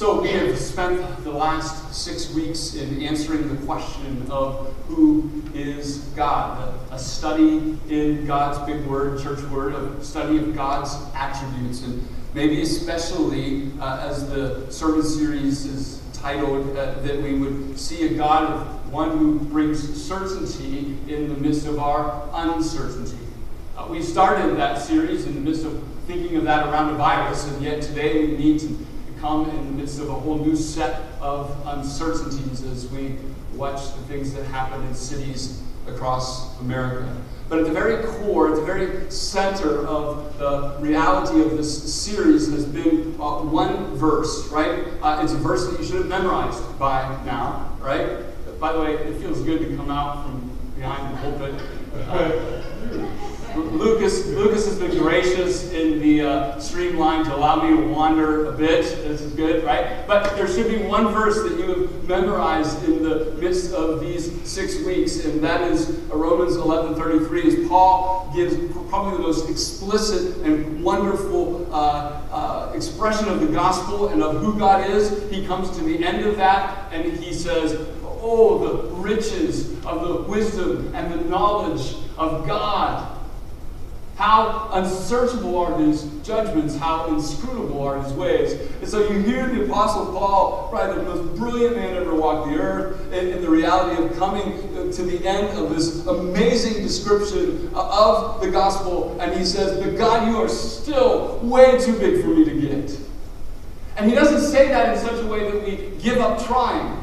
So, we have spent the last six weeks in answering the question of who is God, a, study in God's big word, church word, a study of God's attributes, and maybe especially uh, as the sermon series is titled, uh, that we would see a God of one who brings certainty in the midst of our uncertainty. Uh, we started that series in the midst of thinking of that around a virus, and yet today we need to come in the midst of a whole new set of uncertainties as we watch the things that happen in cities across America. But at the very core, at the very center of the reality of this series has been uh, one verse, right? Uh, it's a verse that you should have memorized by now, right? By the way, it feels good to come out from behind the pulpit. Uh, Lucas, Lucas has been gracious in the uh, streamline to allow me to wander a bit. This is good, right? But there should be one verse that you have memorized in the midst of these six weeks, and that is Romans 11:33. As Paul gives probably the most explicit and wonderful uh, uh, expression of the gospel and of who God is, he comes to the end of that and he says, "Oh, the riches of the wisdom and the knowledge of God." How unsearchable are his judgments, how inscrutable are his ways. And so you hear the Apostle Paul, right, the most brilliant man ever walked the earth, in, in the reality of coming to the end of this amazing description of the gospel. And he says, But God, you are still way too big for me to get. And he doesn't say that in such a way that we give up trying.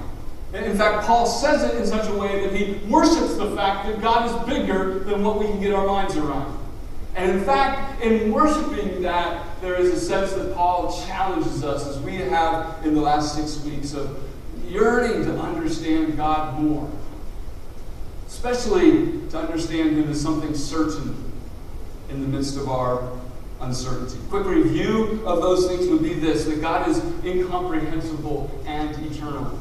In fact, Paul says it in such a way that he worships the fact that God is bigger than what we can get our minds around. And in fact, in worshiping that, there is a sense that Paul challenges us, as we have in the last six weeks, of yearning to understand God more. Especially to understand Him as something certain in the midst of our uncertainty. Quick review of those things would be this that God is incomprehensible and eternal.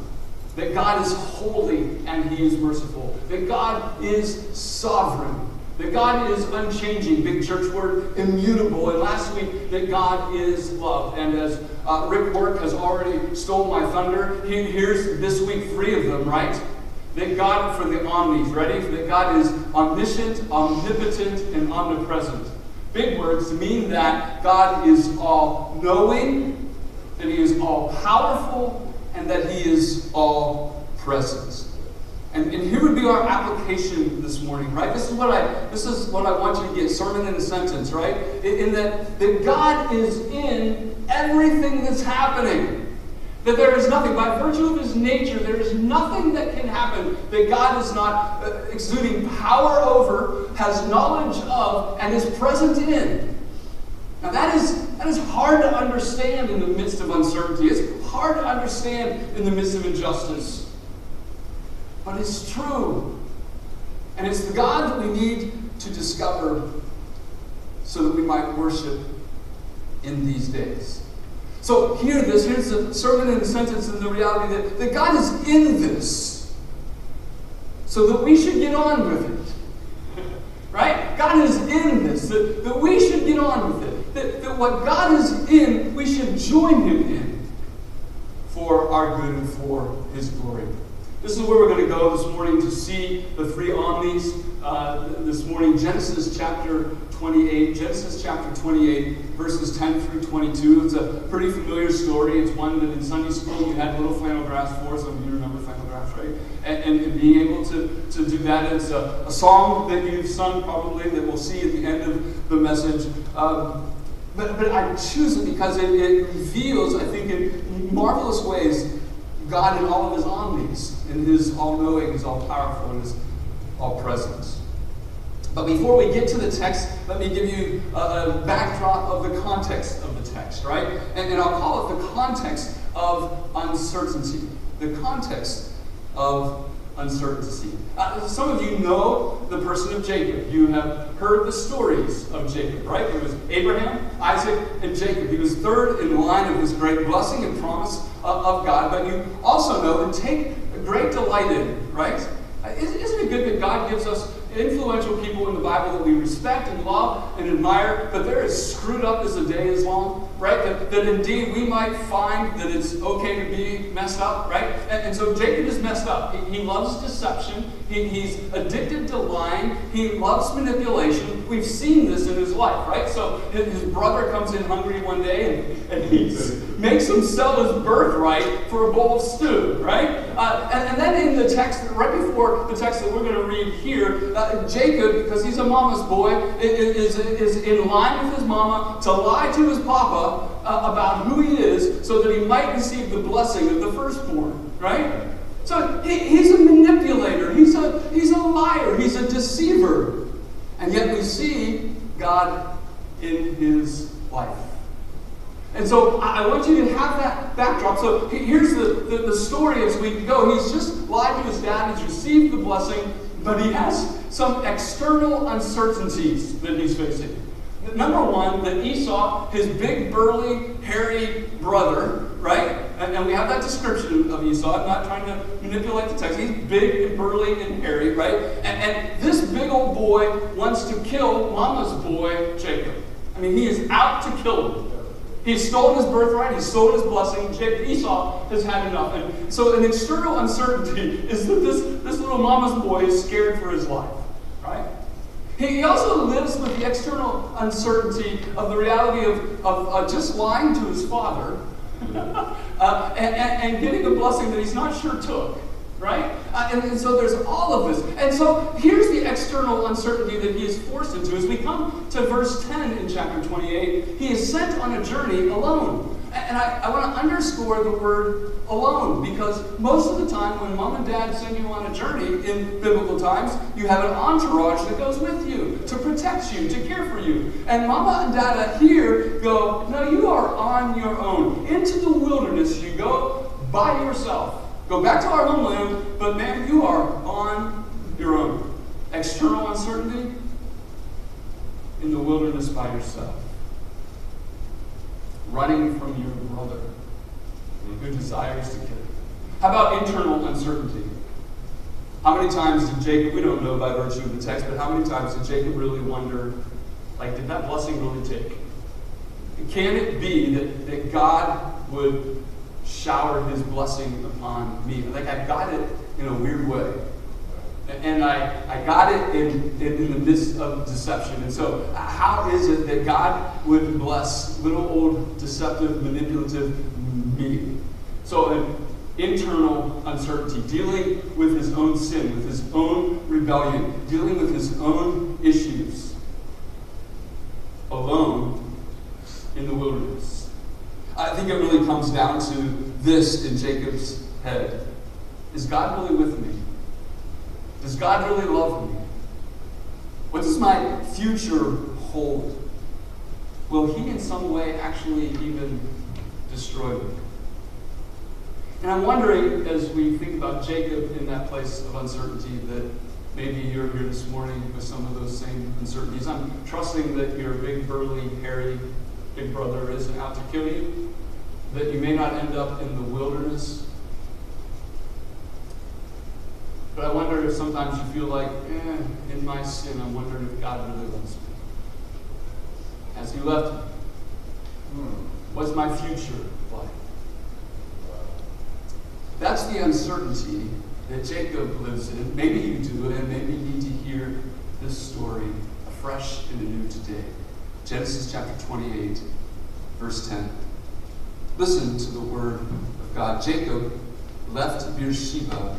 That God is holy and He is merciful. That God is sovereign that God is unchanging, big church word, immutable. And last week, that God is love. And as uh, Rick Work has already stole my thunder, he, here's this week three of them, right? That God, for the omnis, ready? That God is omniscient, omnipotent, and omnipresent. Big words mean that God is all knowing, that He is all powerful, and that He is all present. And, and here would be our application this morning, right? This is what I this is what I want you to get, sermon in a sentence, right? In, in that, that God is in everything that's happening. That there is nothing, by virtue of his nature, there is nothing that can happen that God is not uh, exuding power over, has knowledge of, and is present in. Now that is that is hard to understand in the midst of uncertainty. It's hard to understand in the midst of injustice. But it's true. And it's the God that we need to discover so that we might worship in these days. So hear this. Here's a sermon in a sentence and the reality that, that God is in this so that we should get on with it. right? God is in this, that, that we should get on with it. That, that what God is in, we should join Him in for our good and for His glory. This is where we're going to go this morning to see the three omnis. Uh, this morning, Genesis chapter 28. Genesis chapter 28, verses 10 through 22. It's a pretty familiar story. It's one that in Sunday school you had little flannel graphs for. Some of you remember flannel graphs, right? And, and, being able to, to do that. It's a, a, song that you've sung probably that we'll see at the end of the message. Um, but, but I choose it because it, it reveals, I think, in marvelous ways, God in all of his omnis, in his all knowing, his all powerful, and his all present. But before we get to the text, let me give you a, a backdrop of the context of the text, right? And, and I'll call it the context of uncertainty. The context of uncertainty. Uh, some of you know the person of Jacob. You have heard the stories of Jacob, right? There was Abraham, Isaac, and Jacob. He was third in line of this great blessing and promise of, of God, but you also know and take great delight in, right? Uh, isn't it good that God gives us influential people in the Bible that we respect and love and admire, but they're as screwed up as the day is long? Right? That, that indeed we might find that it's okay to be messed up, right? And, and so Jacob is messed up. He, he loves deception. He, he's addicted to lying. He loves manipulation. We've seen this in his life, right? So his, brother comes in hungry one day and, and he makes him sell his birthright for a bowl of stew, right? Uh, and, and, then in the text, right before the text that we're going to read here, uh, Jacob, because he's a mama's boy, is, is in line with his mama to lie to his papa uh, about who he is so that he might receive the blessing of the firstborn, right? So he, he's a manipulator, he's a, he's a liar, he's a deceiver. And yet we see God in his life. And so I want you to have that backdrop. So here's the, the, the, story as we go. He's just lied to his dad, he's received the blessing, but he has some external uncertainties that he's facing. Number one, that Esau, his big, burly, hairy brother, right? And, and, we have that description of Esau. I'm not trying to manipulate the text. He's big and burly and hairy, right? And, and this big old boy wants to kill Mama's boy, Jacob. I mean, he is out to kill him. He's stolen his birthright, he's stolen his blessing. Jacob, Esau has had enough. And so, an external uncertainty is that this, this little mama's boy is scared for his life, right? He also lives with the external uncertainty of the reality of, of uh, just lying to his father uh, and, and, and, getting a blessing that he's not sure took. Right? Uh, and, and, so there's all of this. And so here's the external uncertainty that he is forced into. As we come to verse 10 in chapter 28, he is sent on a journey alone. And I, I want to underscore the word alone because most of the time when mom and dad send you on a journey in biblical times, you have an entourage that goes with you to protect you, to care for you. And mama and dada here go, no, you are on your own. Into the wilderness you go by yourself. Go back to our homeland, but man, you are on your own. External uncertainty in the wilderness by yourself running from your brother who desires to kill you? How about internal uncertainty? How many times did Jacob, we don't know by virtue of the text, but how many times did Jacob really wonder, like, did that blessing really take? Can it be that, that God would shower his blessing upon me? Like, I got it in a weird way. And I, I got it in, in, the midst of deception. And so, how is it that God would bless little old deceptive, manipulative me? So, an internal uncertainty, dealing with his own sin, with his own rebellion, dealing with his own issues alone in the wilderness. I think it really comes down to this in Jacob's head Is God really with me? Does God really love me? What does my future hold? Will He in some way actually even destroy me? And I'm wondering, as we think about Jacob in that place of uncertainty, that maybe you're here this morning with some of those same uncertainties. I'm trusting that your big, burly, hairy big brother isn't out to kill you, that you may not end up in the wilderness but I wonder if sometimes you feel like, eh, in my sin, I'm wondering if God really loves me. Has He left me? What's my future like? That's the uncertainty that Jacob lives in. Maybe you do, and maybe you need to hear this story afresh and anew today. Genesis chapter 28, verse 10. Listen to the word of God. Jacob left Beersheba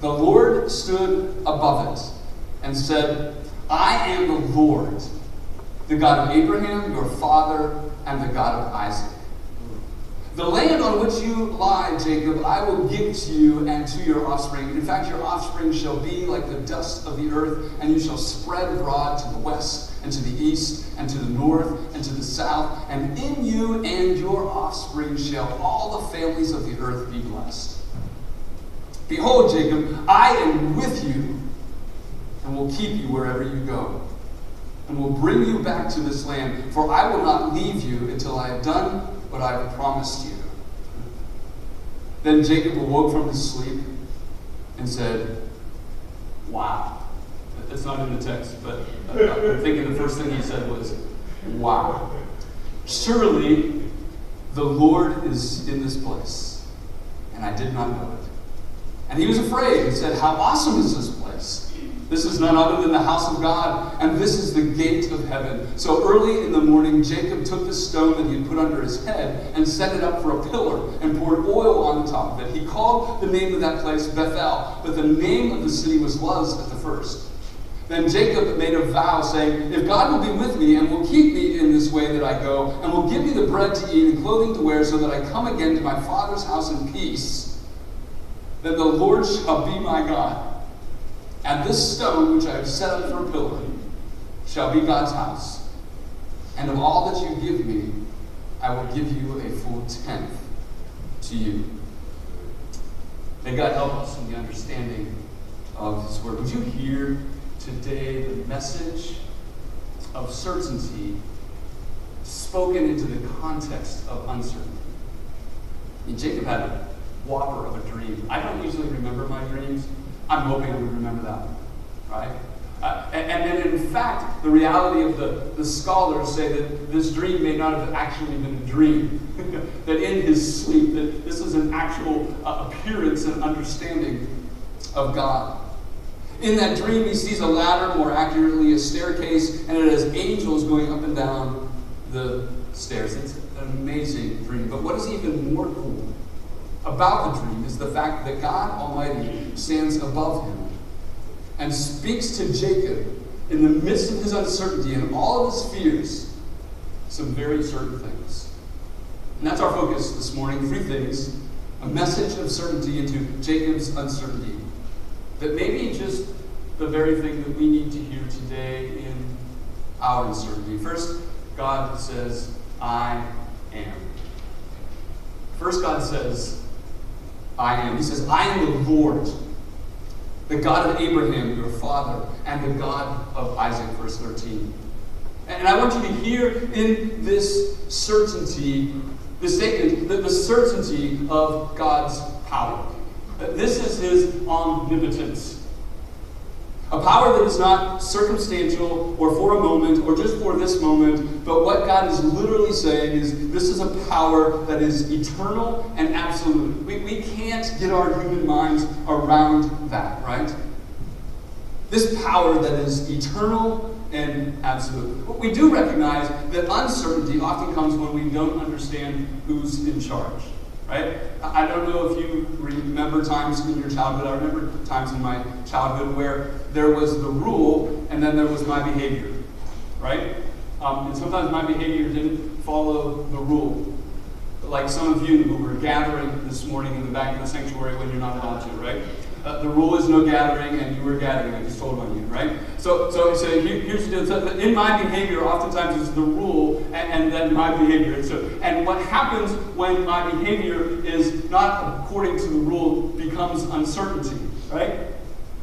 the Lord stood above it and said, I am the Lord, the God of Abraham, your father, and the God of Isaac. The land on which you lie, Jacob, I will give to you and to your offspring. In fact, your offspring shall be like the dust of the earth, and you shall spread abroad to the west and to the east and to the north and to the south. And in you and your offspring shall all the families of the earth be blessed. Behold, Jacob, I am with you and will keep you wherever you go, and will bring you back to this land, for I will not leave you until I have done what I have promised you. Then Jacob awoke from his sleep and said, Wow. That's not in the text, but I'm thinking the first thing he said was, Wow. Surely the Lord is in this place, and I did not know it. And he was afraid and said, How awesome is this place! This is none other than the house of God, and this is the gate of heaven. So early in the morning, Jacob took the stone that he had put under his head and set it up for a pillar and poured oil on the top of it. He called the name of that place Bethel, but the name of the city was Luz at the first. Then Jacob made a vow, saying, If God will be with me and will keep me in this way that I go, and will give me the bread to eat and clothing to wear, so that I come again to my father's house in peace, then the Lord shall be my God and this stone which I have set up for a pillar shall be God's house. And of all that you give me, I will give you a full tenth to you. May God help us in the understanding of His Word. Would you hear today the message of certainty spoken into the context of uncertainty? Mean, Jacob had a whopper of a dream. I don't usually remember my dreams. I'm hoping we remember that, one, right? Uh, and, and, in fact, the reality of the, the scholars say that this dream may not have actually been a dream. that in his sleep, that this was an actual uh, appearance and understanding of God. In that dream, he sees a ladder, more accurately, a staircase, and it has angels going up and down the stairs. It's an amazing dream. But what is even more cool about the dream is the fact that God Almighty stands above him and speaks to Jacob in the midst of his uncertainty and all of his fears some very certain things. And that's our focus this morning three things a message of certainty into Jacob's uncertainty. That may be just the very thing that we need to hear today in our uncertainty. First, God says, I am. First, God says, I am. He says, I am the Lord, the God of Abraham, your father, and the God of Isaac, verse 13. And I want you to hear in this certainty, the statement, the, the certainty of God's power. This is his omnipotence. A power that is not circumstantial or for a moment or just for this moment, but what God is literally saying is this is a power that is eternal and absolute. We, we can't get our human minds around that, right? This power that is eternal and absolute. But we do recognize that uncertainty often comes when we don't understand who's in charge. Right? I don't know if you remember times in your childhood. I remember times in my childhood where there was the rule and then there was my behavior. Right? Um, and sometimes my behavior didn't follow the rule. Like some of you who were gathering this morning in the back of the sanctuary when you're not allowed to, right? Uh, the rule is no gathering, and you were gathering. I just told on you, right? So, so, so here, here's the so in my behavior. Oftentimes, is the rule, and, and, then my behavior. And so, and what happens when my behavior is not according to the rule becomes uncertainty, right?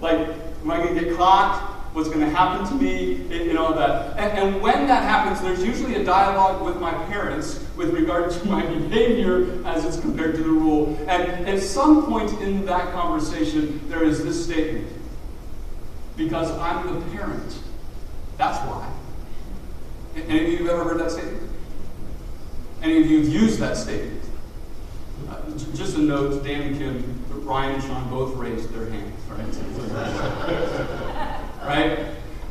Like, am I going to get caught? What's going to happen to me, and all that. And, and, when that happens, there's usually a dialogue with my parents with regard to my behavior as it's compared to the rule. And at some point in that conversation, there is this statement because I'm the parent. That's why. Any of you have ever heard that statement? Any of you have used that statement? Uh, just a note, Dan and Kim, Ryan and Sean both raised their hands, right? right?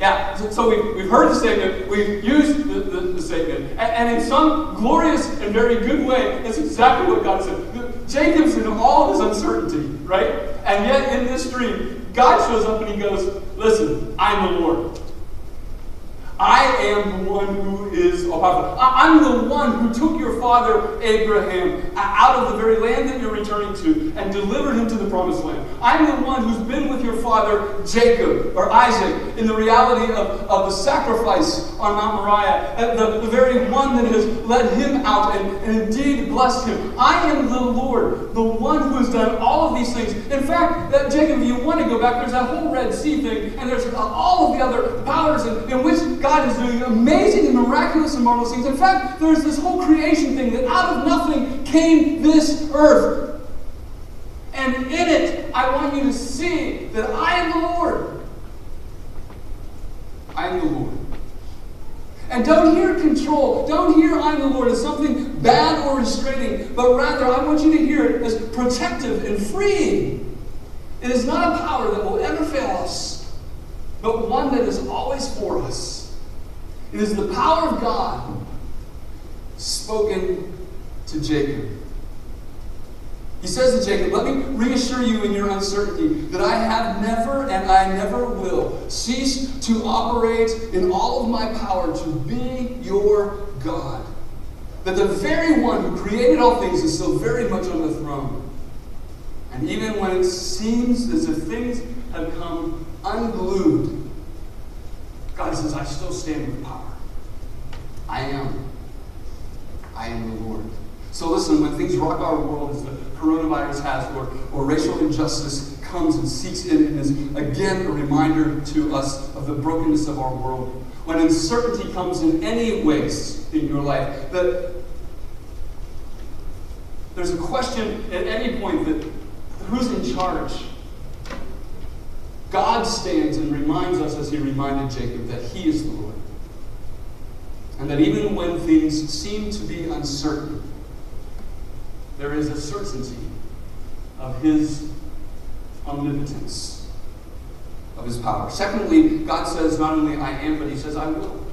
Yeah, so, so we've, we've heard the statement, we've used the, the, the statement, and, and, in some glorious and very good way, it's exactly what God said. Jacob's in all his uncertainty, right? And yet in this dream, God shows up and he goes, Listen, I'm the Lord. I am the one who is powerful. I'm the one who took your father Abraham uh, out of the very land that you're returning to and delivered him to the promised land. I'm the one who's been with your father Jacob or Isaac in the reality of, of the sacrifice on Mount Moriah, uh, the, the very one that has led him out and, and indeed blessed him. I am the Lord, the one who has done all of these things. In fact, that Jacob, if you want to go back, there's that whole Red Sea thing, and there's all of the other powers in, in which God is doing amazing and miraculous and marvelous things. In fact, there's this whole creation thing that out of nothing came this earth. And in it, I want you to see that I am the Lord. I am the Lord. And don't hear control, don't hear I'm the Lord as something bad or restraining, but rather I want you to hear it as protective and freeing. It is not a power that will ever fail us, but one that is always for us. It is the power of God spoken to Jacob. He says to Jacob, Let me reassure you in your uncertainty that I have never and I never will cease to operate in all of my power to be your God. That the very one who created all things is still very much on the throne. And even when it seems as if things have come unglued, God says, I still stand with power. I am. I am the Lord. So listen, when things rock our world as the coronavirus has, or, or racial injustice comes and seeks in and is again a reminder to us of the brokenness of our world, when uncertainty comes in any ways in your life, that there's a question at any point that who's in charge? God stands and reminds us, as he reminded Jacob, that he is the Lord. And that even when things seem to be uncertain, there is a certainty of his omnipotence, of his power. Secondly, God says not only I am, but he says I will.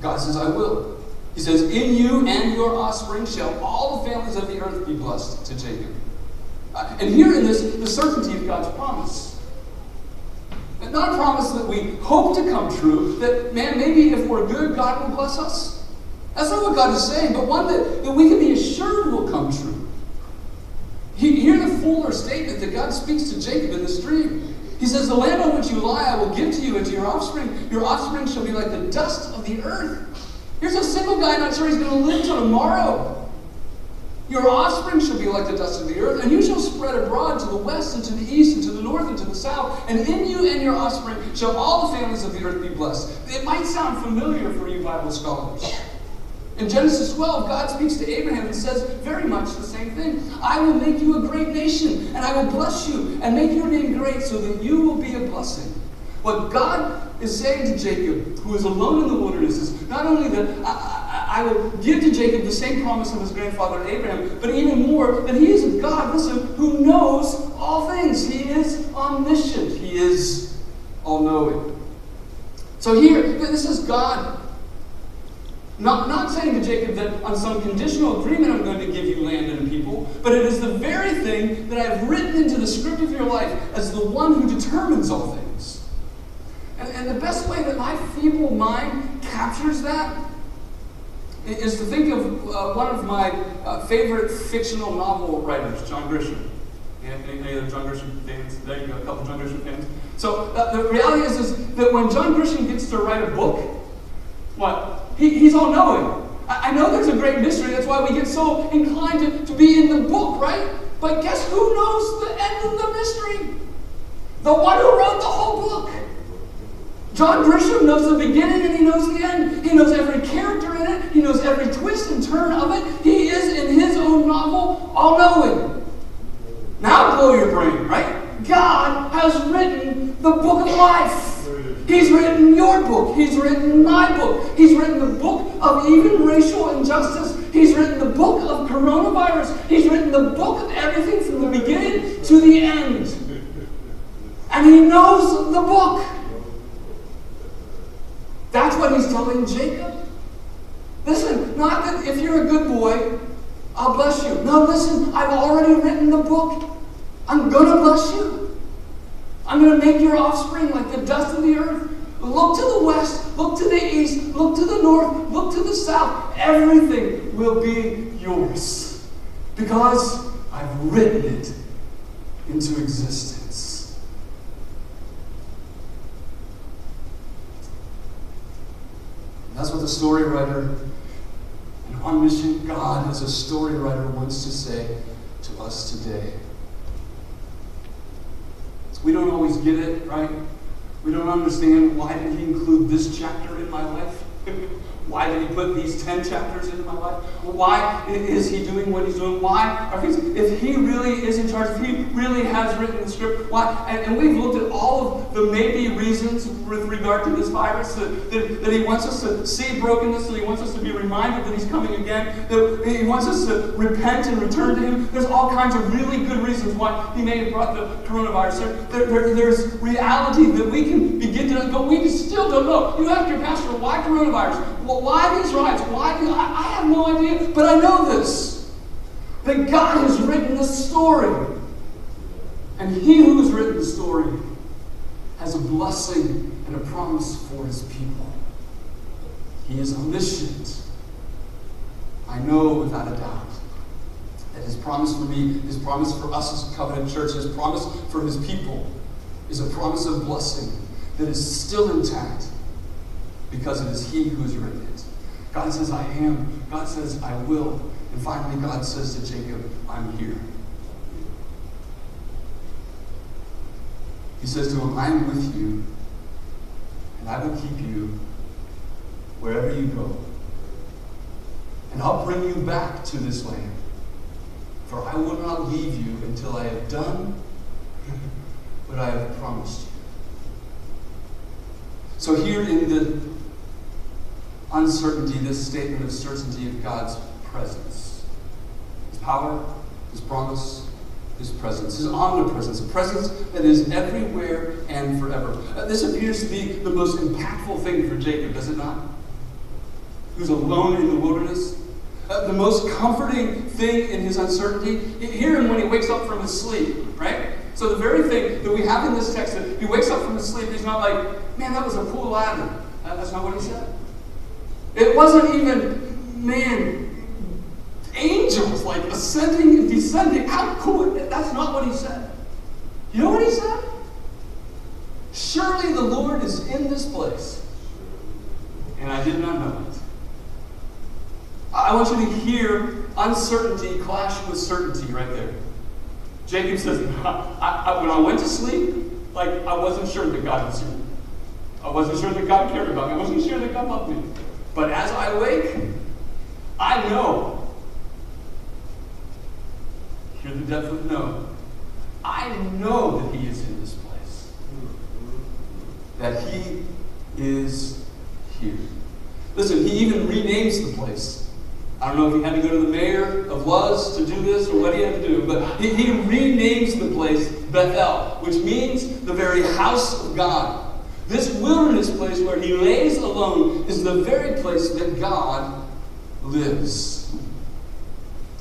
God says I will. He says, In you and your offspring shall all the families of the earth be blessed to Jacob. Uh, and here in this, the certainty of God's promise. Not a promise that we hope to come true, that, man, maybe if we're good, God will bless us. That's not what God is saying, but one that, that we can be assured will come true. He, hear the fuller statement that God speaks to Jacob in this dream. He says, The land on which you lie I will give to you and to your offspring. Your offspring shall be like the dust of the earth. Here's a single guy not sure he's going to live till tomorrow. Your offspring shall be like the dust of the earth, and you shall spread abroad to the west and to the east and to the north and to the south, and in you and your offspring shall all the families of the earth be blessed. It might sound familiar for you Bible scholars. In Genesis 12, God speaks to Abraham and says very much the same thing. I will make you a great nation, and I will bless you, and make your name great, so that you will be a blessing. What God is saying to Jacob, who is alone in the wilderness, is not only that I, I, will give to Jacob the same promise of his grandfather Abraham, but even more that he is a God, listen, who knows all things. He is omniscient, he is all knowing. So here, this is God not, not saying to Jacob that on some conditional agreement I'm going to give you land and people, but it is the very thing that I've written into the script of your life as the one who determines all things. And, and the best way that my feeble mind captures that is to think of uh, one of my uh, favorite fictional novel writers, John Grisham. Any, other John Grisham fans? There you go, a couple John Grisham fans. So uh, the reality is, is that when John Grisham gets to write a book, what? He, he's all knowing. I, I know there's a great mystery. That's why we get so inclined to, to be in the book, right? But guess who knows the end of the mystery? The one who wrote the whole book. John Grisham knows the beginning and he knows the end. He knows every character in it. He knows every twist and turn of it. He is, in his own novel, all knowing. Now blow your brain, right? God has written the book of life. He's written your book. He's written my book. He's written the book of even racial injustice. He's written the book of coronavirus. He's written the book of everything from the beginning to the end. And he knows the book. That's what he's telling Jacob. Listen, not that if you're a good boy, I'll bless you. No, listen, I've already written the book. I'm going to bless you. I'm going to make your offspring like the dust of the earth, Look to the west, look to the east, look to the north, look to the south. Everything will be yours because I've written it into existence. And that's what the story writer and omniscient God as a story writer wants to say to us today. We don't always get it, right? We don't understand why did he include this chapter in my life? Why did he put these 10 chapters into my life? Why is he doing what he's doing? Why? If he really is in charge, if he really has written the script, why? And, and we've looked at all of the maybe reasons with regard to this virus that, that, that, he wants us to see brokenness, that he wants us to be reminded that he's coming again, that he wants us to repent and return to him. There's all kinds of really good reasons why he may have brought the coronavirus. There, there, there's reality that we can begin to, know, but we still don't know. You ask your pastor, why coronavirus? Well, why these rights? Why? I, I have no idea, but I know this that God has written this story. And he who has written the story has a blessing and a promise for his people. He is omniscient. I know without a doubt that his promise for me, his promise for us as a covenant church, his promise for his people is a promise of blessing that is still intact because it is He who has written it. God says, I am. God says, I will. And finally, God says to Jacob, I'm here. He says to him, I am with you, and I will keep you wherever you go. And I'll bring you back to this land. For I will not leave you until I have done what I have promised you. So, here in the uncertainty, this statement of certainty of God's presence. His power, His promise, His presence, His omnipresence, a presence that is everywhere and forever. Uh, this appears to be the most impactful thing for Jacob, does it not? Who's alone in the wilderness. Uh, the most comforting thing in his uncertainty, hear him when he wakes up from his sleep, right? So the very thing that we have in this text, that he wakes up from his sleep, he's not like, man, that was a cool ladder. Uh, that's not what he said. It wasn't even, man, angels like ascending and descending. How cool! That's not what he said. You know what he said? Surely the Lord is in this place. And I did not know it. I want you to hear uncertainty clash with certainty right there. Jacob says, I, I, when I went to sleep, like I wasn't sure that God was here. I wasn't sure that God cared about me. I wasn't sure that God loved me. But as I wake, I know. Hear the depth of no. I know that He is in this place. That He is here. Listen, He even renames the place. I don't know if he had to go to the mayor of Luz to do this or what he had to do, but he, he renames the place Bethel, which means the very house of God. This wilderness place where he lays alone is the very place that God lives.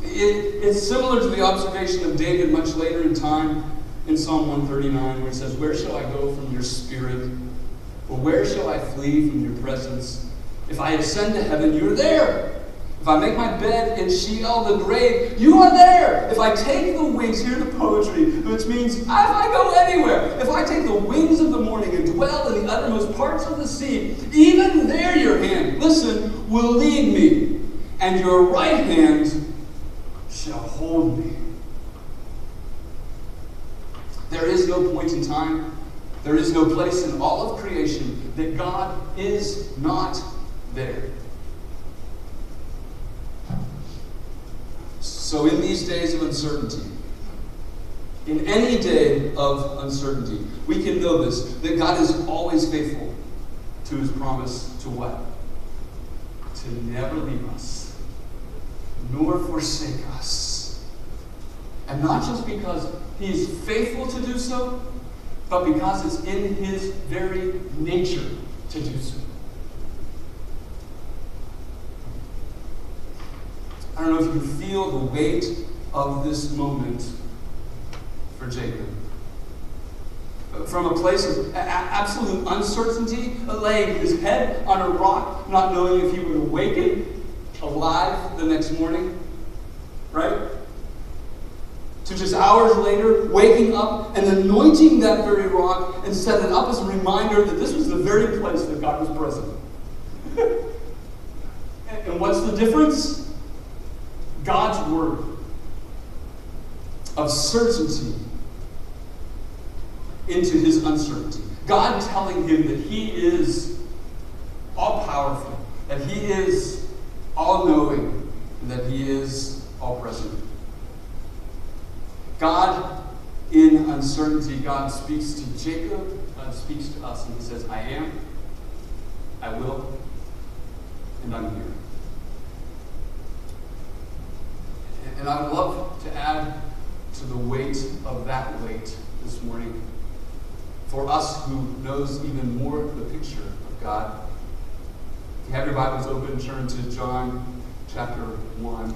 It, it's similar to the observation of David much later in time in Psalm 139, where he says, Where shall I go from your spirit? Or where shall I flee from your presence? If I ascend to heaven, you're there. If I make my bed in Sheol, the grave, you are there. If I take the wings, hear the poetry, which means if I go anywhere, if I take the wings of the morning and dwell in the uttermost parts of the sea, even there your hand, listen, will lead me, and your right hand shall hold me. There is no point in time, there is no place in all of creation that God is not there. So, in these days of uncertainty, in any day of uncertainty, we can know this that God is always faithful to his promise to what? To never leave us, nor forsake us. And not just because he is faithful to do so, but because it's in his very nature to do so. I don't know if you feel the weight of this moment for Jacob. from a place of absolute uncertainty, laying his head on a rock, not knowing if he would awaken alive the next morning, right? To just hours later, waking up and anointing that very rock and setting it up as a reminder that this was the very place that God was present. and what's the difference? God's word of certainty into his uncertainty. God telling him that he is all powerful, that he is all knowing, and that he is all present. God, in uncertainty, God speaks to Jacob, God speaks to us, and he says, I am, I will, and I'm here. And I would love to add to the weight of that weight this morning for us who knows even more of the picture of God. If you have your Bibles open, turn to John chapter 1.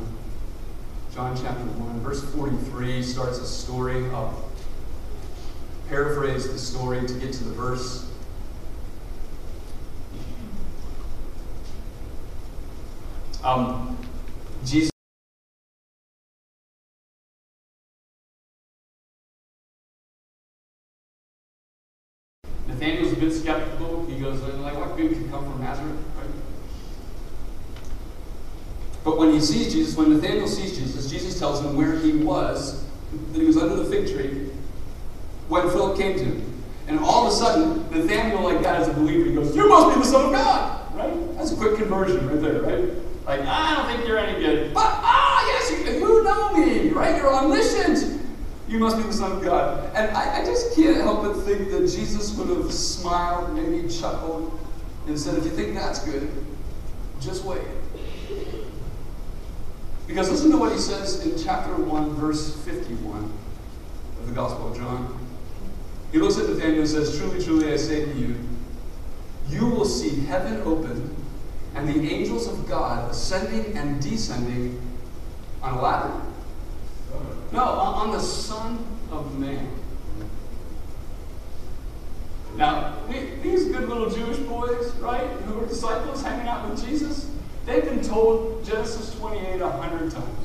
John chapter 1, verse 43 starts a story. I'll paraphrase the story to get to the verse. Um, Jesus come from Nazareth? Right? But when he sees Jesus, when Nathaniel sees Jesus, Jesus tells him where he was, that he was under the fig tree when Philip came to him. And all of a sudden, Nathaniel, like that as a believer, he goes, You must be the Son of God! Right? That's a quick conversion right there, right? Like, I don't think you're any good. But, ah, yes, you, you know me, right? You're omniscient. You must be the Son of God. And I, I just can't help but think that Jesus would have smiled, maybe chuckled, and said, If you think that's good, just wait. Because listen to what he says in chapter 1, verse 51 of the Gospel of John. He looks at Nathanael and says, Truly, truly, I say to you, you will see heaven open and the angels of God ascending and descending on a ladder no, on the Son of Man. Now, these good little Jewish boys, right, who were disciples hanging out with Jesus, they've been told Genesis 28 a hundred times.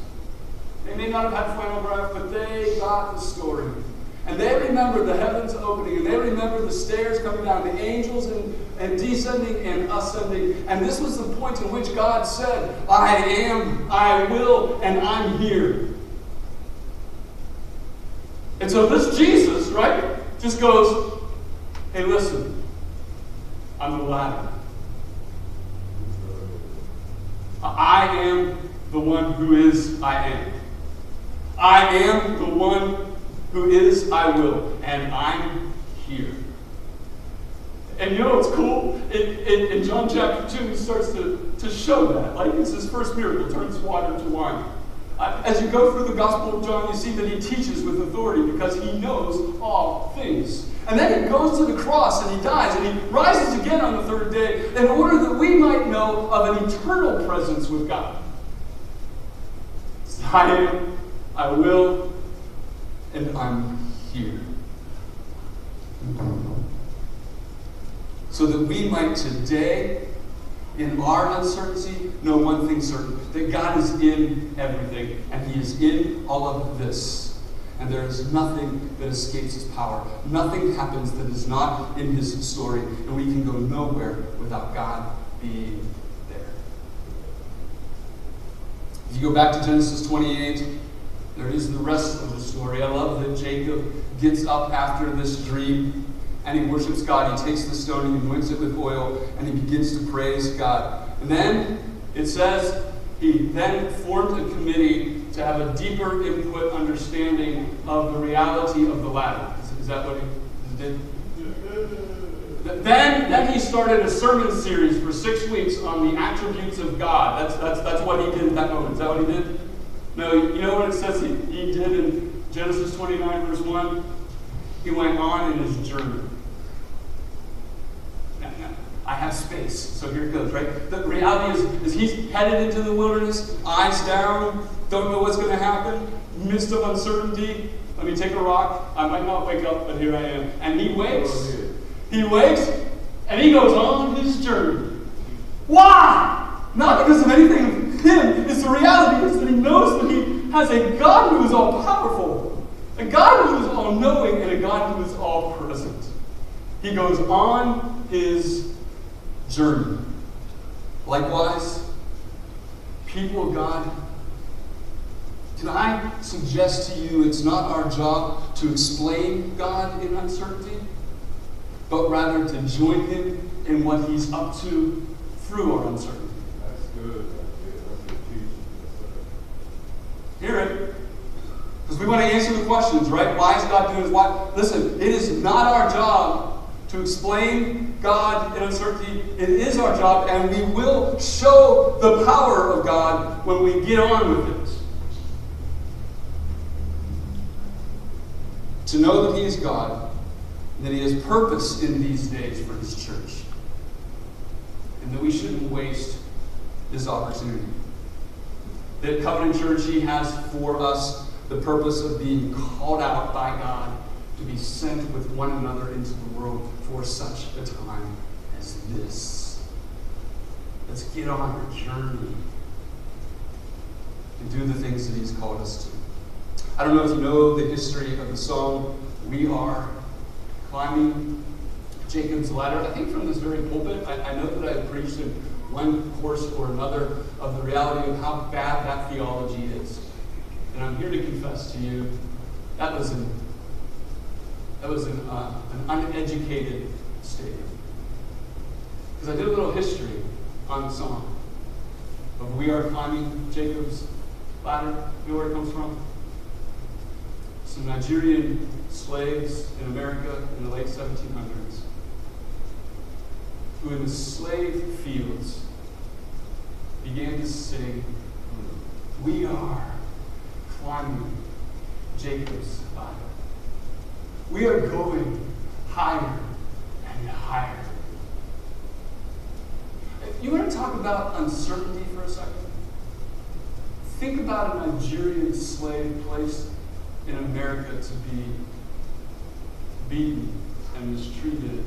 They may not have had flannel graph, but they got the story. And they remember the heavens opening, and they remember the stairs coming down, the angels and, and descending and ascending. And this was the point in which God said, I am, I will, and I'm here. And so this Jesus, right, just goes, hey, listen, I'm the ladder. I am the one who is I am. I am the one who is I will, and I'm here. And you know what's cool? In, in, in John chapter 2, he starts to, to show that. Like it's his first miracle, turns water into wine. Uh, as you go through the Gospel of John, you see that he teaches with authority because he knows all things. And then he goes to the cross and he dies and he rises again on the third day in order that we might know of an eternal presence with God. I am, I will, and I'm here. So that we might today in our uncertainty, know one thing certain that God is in everything, and He is in all of this. And there is nothing that escapes His power. Nothing happens that is not in His story, and we can go nowhere without God being there. If you go back to Genesis 28, there is the rest of the story. I love that Jacob gets up after this dream and he worships God. He takes the stone and he anoints it with oil and he begins to praise God. And then it says he then formed a committee to have a deeper input understanding of the reality of the ladder. Is, is that what he did? Then, then he started a sermon series for six weeks on the attributes of God. That's, that's, that's what he did at that moment. Is that what he did? No, you know what it says he, he did in Genesis 29, verse 1? He went on in his journey. I have space. So here it goes, right? The reality is, is he's headed into the wilderness, eyes down, don't know what's going to happen, midst of uncertainty. Let me take a rock. I might not wake up, but here I am. And he wakes. He wakes, and he goes on his journey. Why? Not because of anything of him. It's the reality is that he knows that he has a God who is all powerful, a God who is all knowing, and a God who is all present. He goes on his journey. Likewise, people of God, can I suggest to you it's not our job to explain God in uncertainty, but rather to join Him in what He's up to through our uncertainty? That's good. That's good. That's good teaching. Hear it. Because we want to answer the questions, right? Why is God doing this? Why? Listen, it is not our job to explain God in uncertainty. It is our job, and we will show the power of God when we get on with it. To know that He is God, that He has purpose in these days for His church, and that we shouldn't waste this opportunity. That Covenant Church, He has for us the purpose of being called out by God to be sent with one another into the world for such a time as this. Let's get on our journey and do the things that He's called us to. I don't know if you know the history of the song, We Are Climbing Jacob's Ladder. I think from this very pulpit, I, I know that I've preached in one course or another of the reality of how bad that theology is. And I'm here to confess to you that was an, that was an, uh, an uneducated statement. Because I did a little history on the song of We Are Climbing Jacob's Ladder. You know where it comes from? Some Nigerian slaves in America in the late 1700s who in the slave fields began to sing, We are climbing Jacob's. We are going higher and higher. If You want to talk about uncertainty for a second? Think about a Nigerian slave placed in America to be beaten and mistreated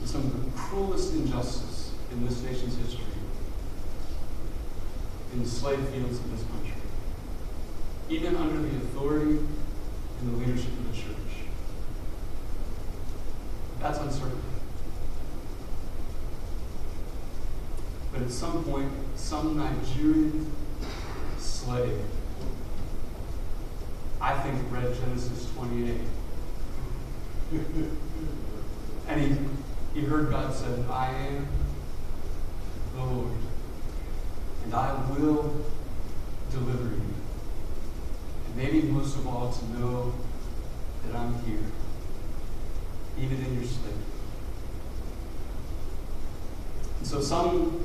with some of the cruelest injustice in this nation's history in the slave fields of this country, even under the authority and the leadership of the church. That's uncertainty. But at some point, some Nigerian slave, I think, read Genesis 28. and he, he heard God said, I am the Lord, and I will deliver you. Maybe most of all, to know that I'm here, even in your sleep. And so some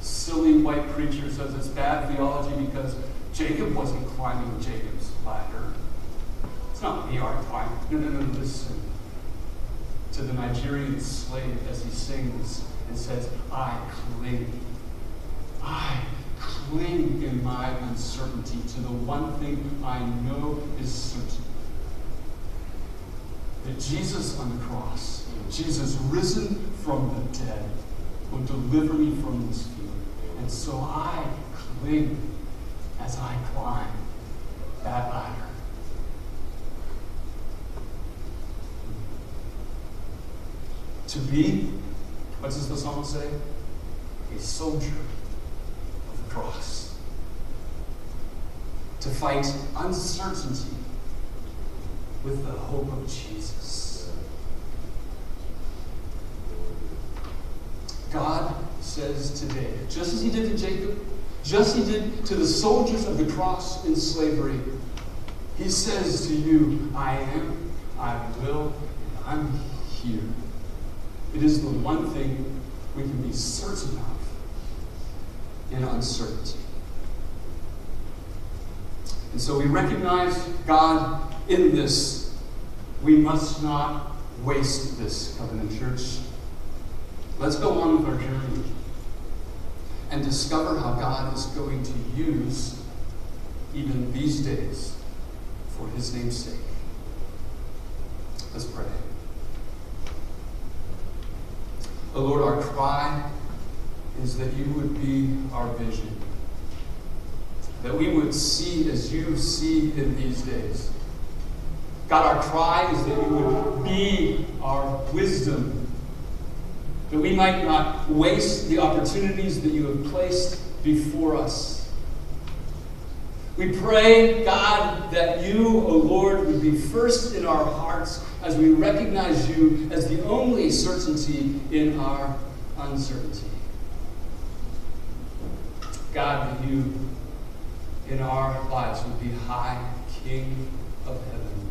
silly white preacher says it's bad theology because Jacob wasn't climbing Jacob's ladder. It's not we are climbing. No, no, no, listen to the Nigerian slave as he sings and says, I cling. I cling in my uncertainty to the one thing I know is certain. That Jesus on the cross, Jesus risen from the dead, will deliver me from this fear. And so I cling as I climb that ladder. To be, what does the psalm say? A soldier cross. To fight uncertainty with the hope of Jesus. God says today, just as he did to Jacob, just as he did to the soldiers of the cross in slavery, he says to you, I am, I will, and I'm here. It is the one thing we can be certain of in uncertainty. And so we recognize God in this. We must not waste this, covenant church. Let's go on with our journey and discover how God is going to use even these days for his name's sake. Let's pray. Oh Lord, our cry is that you would be our vision, that we would see as you see in these days. God, our cry is that you would be our wisdom, that we might not waste the opportunities that you have placed before us. We pray, God, that you, O Lord, would be first in our hearts as we recognize you as the only certainty in our uncertainty. God, you in our lives would be high King of heaven.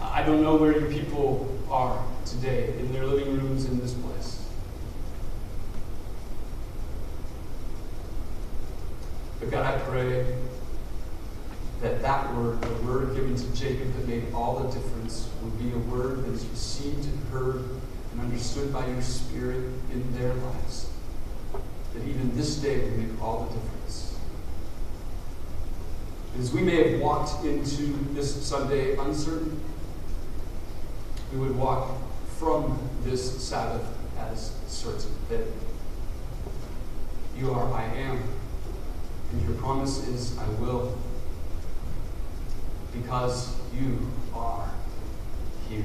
I don't know where your people are today in their living rooms in this place. But God, I pray that that word, the word given to Jacob that made all the difference, would be a word that is received and heard and understood by your Spirit in their lives. That even this day would make all the difference. As we may have walked into this Sunday uncertain, we would walk from this Sabbath as certain that you are I am, and your promise is I will, because you are here.